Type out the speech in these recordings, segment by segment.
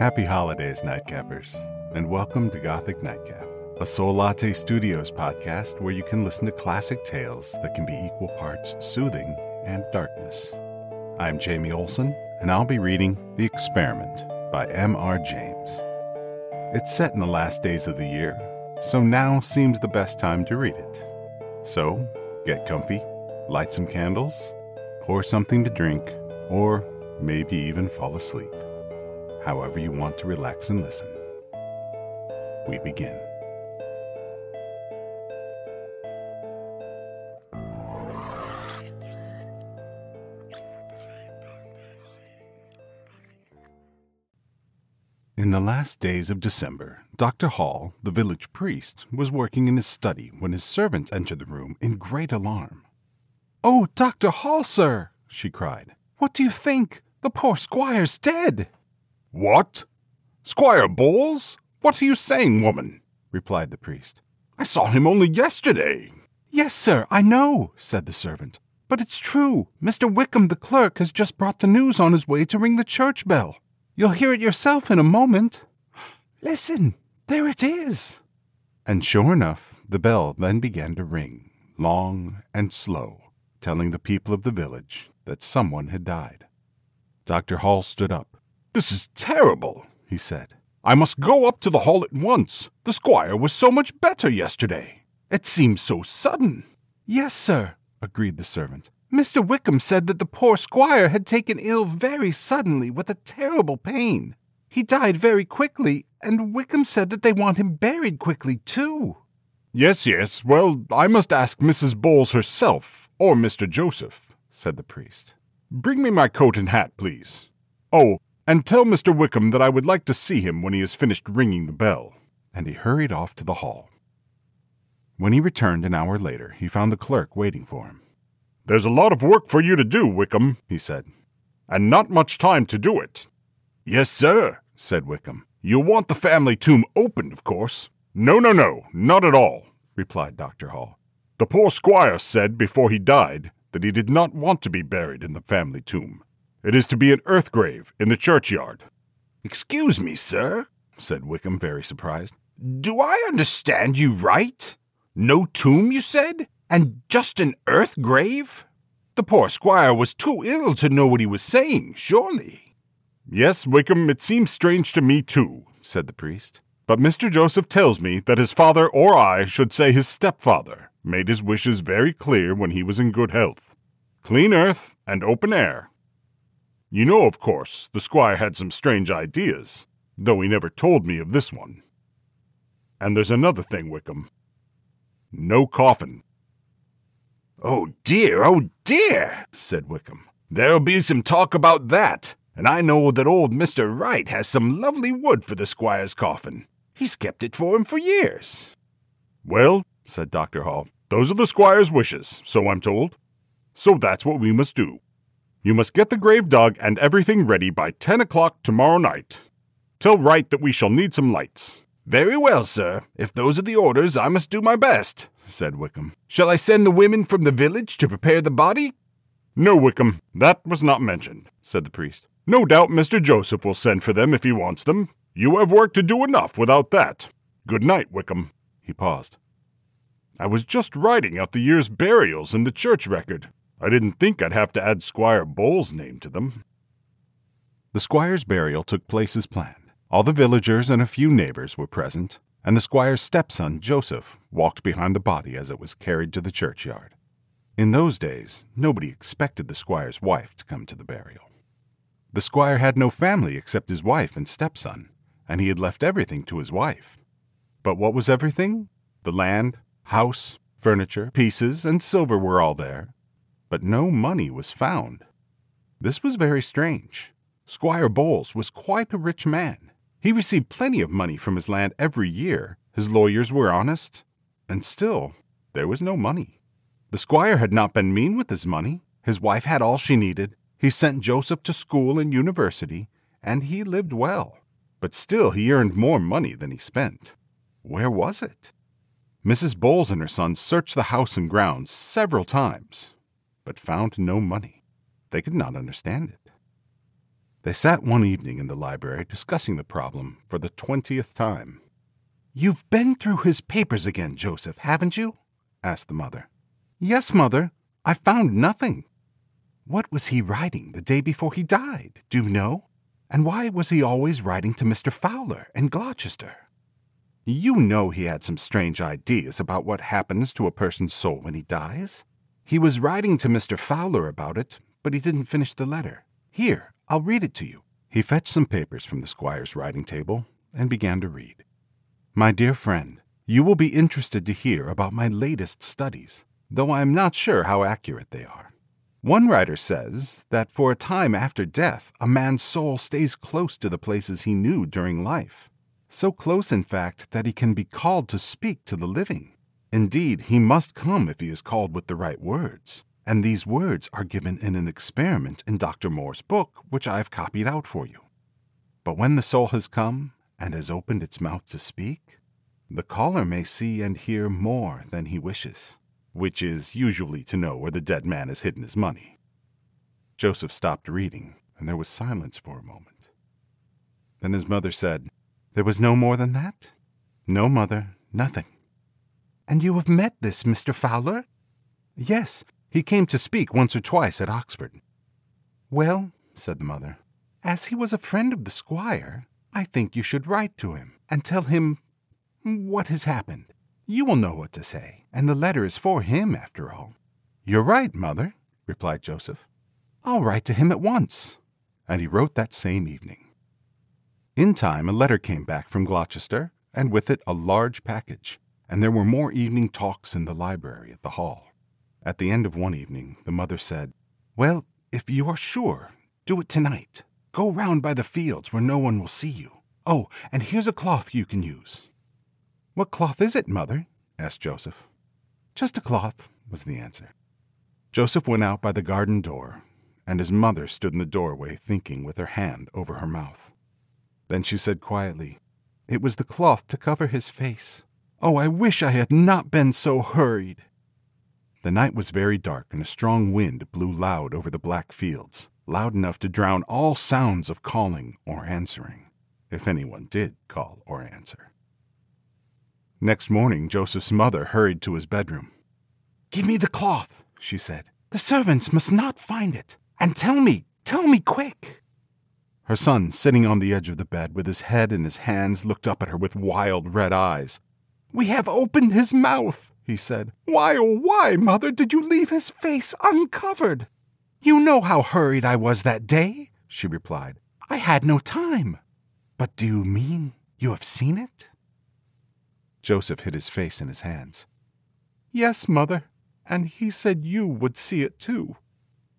Happy holidays, Nightcappers, and welcome to Gothic Nightcap, a Soullatte Studios podcast where you can listen to classic tales that can be equal parts soothing and darkness. I'm Jamie Olson, and I'll be reading The Experiment by M.R. James. It's set in the last days of the year, so now seems the best time to read it. So, get comfy, light some candles, pour something to drink, or maybe even fall asleep. However, you want to relax and listen. We begin. In the last days of December, Dr. Hall, the village priest, was working in his study when his servant entered the room in great alarm. Oh, Dr. Hall, sir, she cried. What do you think? The poor squire's dead. What? Squire Bowles? What are you saying, woman? replied the priest. I saw him only yesterday. Yes, sir, I know, said the servant. But it's true. Mr. Wickham, the clerk, has just brought the news on his way to ring the church bell. You'll hear it yourself in a moment. Listen, there it is. And sure enough, the bell then began to ring, long and slow, telling the people of the village that someone had died. Dr. Hall stood up. This is terrible, he said. I must go up to the hall at once. The squire was so much better yesterday. It seems so sudden. Yes, sir, agreed the servant. Mr. Wickham said that the poor squire had taken ill very suddenly with a terrible pain. He died very quickly, and Wickham said that they want him buried quickly, too. Yes, yes. Well, I must ask Mrs. Bowles herself, or Mr. Joseph, said the priest. Bring me my coat and hat, please. Oh, and tell Mr. Wickham that I would like to see him when he has finished ringing the bell. And he hurried off to the hall. When he returned an hour later, he found the clerk waiting for him. There's a lot of work for you to do, Wickham, he said, and not much time to do it. Yes, sir, said Wickham. You'll want the family tomb opened, of course. No, no, no, not at all, replied Dr. Hall. The poor squire said before he died that he did not want to be buried in the family tomb. It is to be an earth grave in the churchyard. Excuse me, sir, said Wickham, very surprised. Do I understand you right? No tomb, you said? And just an earth grave? The poor squire was too ill to know what he was saying, surely. Yes, Wickham, it seems strange to me too, said the priest. But Mr. Joseph tells me that his father, or I should say his stepfather, made his wishes very clear when he was in good health. Clean earth and open air. You know, of course, the squire had some strange ideas, though he never told me of this one. And there's another thing, Wickham. No coffin. Oh dear, oh dear, said Wickham. There'll be some talk about that, and I know that old Mr. Wright has some lovely wood for the squire's coffin. He's kept it for him for years. Well, said Dr. Hall, those are the squire's wishes, so I'm told. So that's what we must do. You must get the grave dug and everything ready by ten o'clock tomorrow night. Tell Wright that we shall need some lights. Very well, sir. If those are the orders, I must do my best, said Wickham. Shall I send the women from the village to prepare the body? No, Wickham, that was not mentioned, said the priest. No doubt Mr. Joseph will send for them if he wants them. You have work to do enough without that. Good night, Wickham. He paused. I was just writing out the year's burials in the church record. I didn't think I'd have to add Squire Bowles' name to them. The squire's burial took place as planned. All the villagers and a few neighbors were present, and the squire's stepson, Joseph, walked behind the body as it was carried to the churchyard. In those days, nobody expected the squire's wife to come to the burial. The squire had no family except his wife and stepson, and he had left everything to his wife. But what was everything? The land, house, furniture, pieces, and silver were all there, but no money was found. This was very strange. Squire Bowles was quite a rich man, he received plenty of money from his land every year. His lawyers were honest. And still, there was no money. The squire had not been mean with his money. His wife had all she needed. He sent Joseph to school and university, and he lived well. But still, he earned more money than he spent. Where was it? Mrs. Bowles and her son searched the house and grounds several times, but found no money. They could not understand it. They sat one evening in the library discussing the problem for the twentieth time. You've been through his papers again, Joseph, haven't you? asked the mother. Yes, mother. I found nothing. What was he writing the day before he died? Do you know? And why was he always writing to Mr. Fowler in Gloucester? You know he had some strange ideas about what happens to a person's soul when he dies. He was writing to Mr. Fowler about it, but he didn't finish the letter. Here, I'll read it to you. He fetched some papers from the squire's writing table and began to read. My dear friend, you will be interested to hear about my latest studies, though I am not sure how accurate they are. One writer says that for a time after death, a man's soul stays close to the places he knew during life. So close, in fact, that he can be called to speak to the living. Indeed, he must come if he is called with the right words. And these words are given in an experiment in Dr. Moore's book, which I have copied out for you. But when the soul has come and has opened its mouth to speak, the caller may see and hear more than he wishes, which is usually to know where the dead man has hidden his money. Joseph stopped reading, and there was silence for a moment. Then his mother said, There was no more than that? No, mother, nothing. And you have met this Mr. Fowler? Yes, he came to speak once or twice at Oxford. Well, said the mother, as he was a friend of the squire, I think you should write to him and tell him what has happened. You will know what to say, and the letter is for him, after all. You're right, mother, replied Joseph. I'll write to him at once. And he wrote that same evening. In time, a letter came back from Gloucester, and with it a large package, and there were more evening talks in the library at the hall. At the end of one evening, the mother said, Well, if you are sure, do it tonight. Go round by the fields where no one will see you. Oh, and here's a cloth you can use. What cloth is it, mother? asked Joseph. Just a cloth, was the answer. Joseph went out by the garden door, and his mother stood in the doorway thinking with her hand over her mouth. Then she said quietly, It was the cloth to cover his face. Oh, I wish I had not been so hurried. The night was very dark, and a strong wind blew loud over the black fields, loud enough to drown all sounds of calling or answering, if anyone did call or answer. Next morning, Joseph's mother hurried to his bedroom. Give me the cloth, she said. The servants must not find it. And tell me, tell me quick. Her son, sitting on the edge of the bed with his head in his hands, looked up at her with wild red eyes. We have opened his mouth, he said. Why, oh, why, mother, did you leave his face uncovered? You know how hurried I was that day, she replied. I had no time. But do you mean you have seen it? Joseph hid his face in his hands. Yes, mother, and he said you would see it too.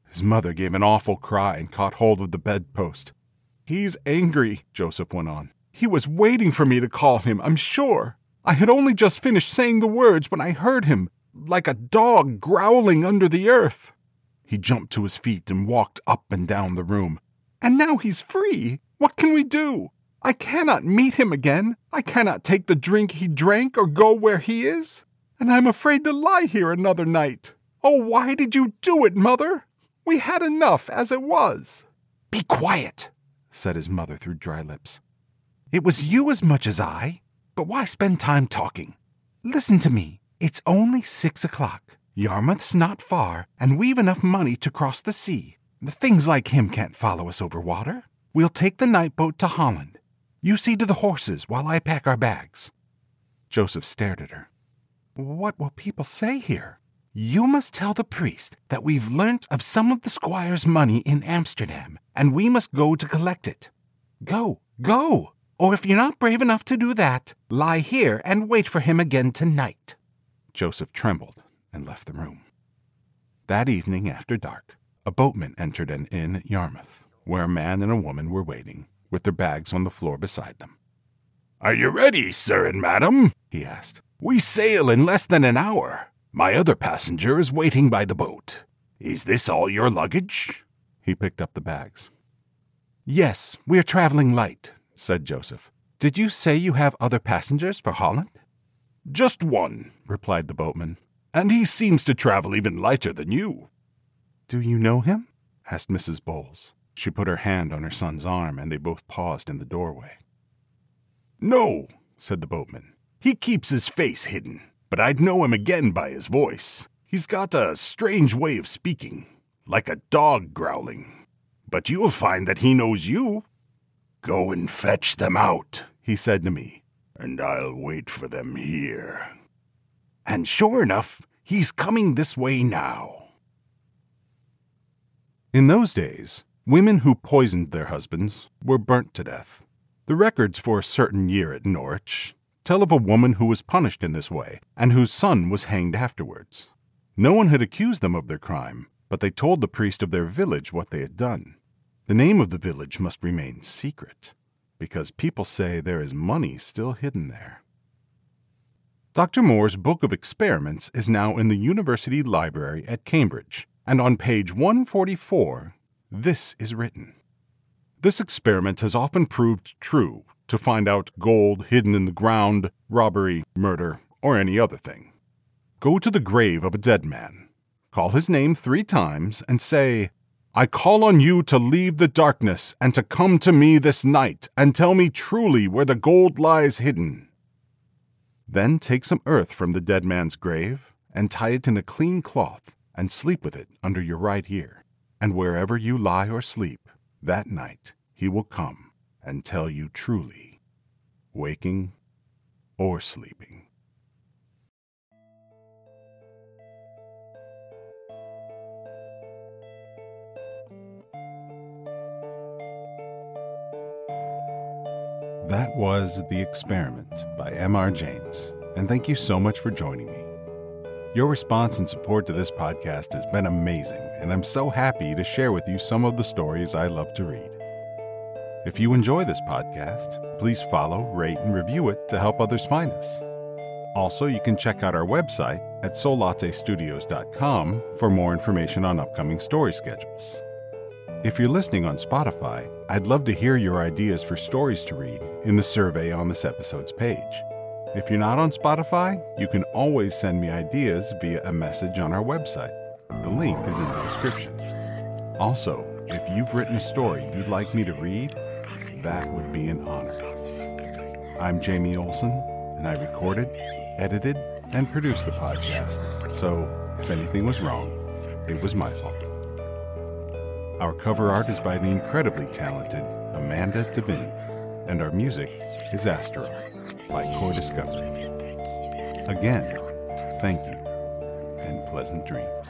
His mother gave an awful cry and caught hold of the bedpost. He's angry, Joseph went on. He was waiting for me to call him, I'm sure. I had only just finished saying the words when I heard him, like a dog growling under the earth. He jumped to his feet and walked up and down the room. And now he's free. What can we do? I cannot meet him again. I cannot take the drink he drank or go where he is. And I'm afraid to lie here another night. Oh, why did you do it, mother? We had enough as it was. Be quiet, said his mother through dry lips. It was you as much as I. But why spend time talking? Listen to me. It's only six o'clock. Yarmouth's not far, and we've enough money to cross the sea. The things like him can't follow us over water. We'll take the night boat to Holland. You see to the horses while I pack our bags. Joseph stared at her. What will people say here? You must tell the priest that we've learnt of some of the squire's money in Amsterdam, and we must go to collect it. Go, go! Or if you're not brave enough to do that, lie here and wait for him again tonight. Joseph trembled and left the room. That evening, after dark, a boatman entered an inn at Yarmouth, where a man and a woman were waiting, with their bags on the floor beside them. Are you ready, sir and madam? he asked. We sail in less than an hour. My other passenger is waiting by the boat. Is this all your luggage? He picked up the bags. Yes, we are traveling light, said Joseph. Did you say you have other passengers for Holland? Just one, replied the boatman, and he seems to travel even lighter than you. Do you know him? asked Mrs. Bowles. She put her hand on her son's arm, and they both paused in the doorway. No, said the boatman. He keeps his face hidden, but I'd know him again by his voice. He's got a strange way of speaking, like a dog growling. But you'll find that he knows you. Go and fetch them out, he said to me, and I'll wait for them here. And sure enough, he's coming this way now. In those days, women who poisoned their husbands were burnt to death. The records for a certain year at Norwich tell of a woman who was punished in this way and whose son was hanged afterwards. No one had accused them of their crime, but they told the priest of their village what they had done. The name of the village must remain secret, because people say there is money still hidden there. Dr. Moore's Book of Experiments is now in the University Library at Cambridge, and on page 144, this is written. This experiment has often proved true to find out gold hidden in the ground, robbery, murder, or any other thing. Go to the grave of a dead man, call his name three times, and say, I call on you to leave the darkness and to come to me this night and tell me truly where the gold lies hidden. Then take some earth from the dead man's grave and tie it in a clean cloth and sleep with it under your right ear. And wherever you lie or sleep, that night he will come and tell you truly, waking or sleeping. That was The Experiment by M.R. James, and thank you so much for joining me. Your response and support to this podcast has been amazing, and I'm so happy to share with you some of the stories I love to read. If you enjoy this podcast, please follow, rate, and review it to help others find us. Also, you can check out our website at soullattestudios.com for more information on upcoming story schedules. If you're listening on Spotify, I'd love to hear your ideas for stories to read in the survey on this episode's page. If you're not on Spotify, you can always send me ideas via a message on our website. The link is in the description. Also, if you've written a story you'd like me to read, that would be an honor. I'm Jamie Olson, and I recorded, edited, and produced the podcast, so if anything was wrong, it was my fault. Our cover art is by the incredibly talented Amanda DeViney, and our music is Astaroth by Koi-discovery. Again, thank you and pleasant dreams.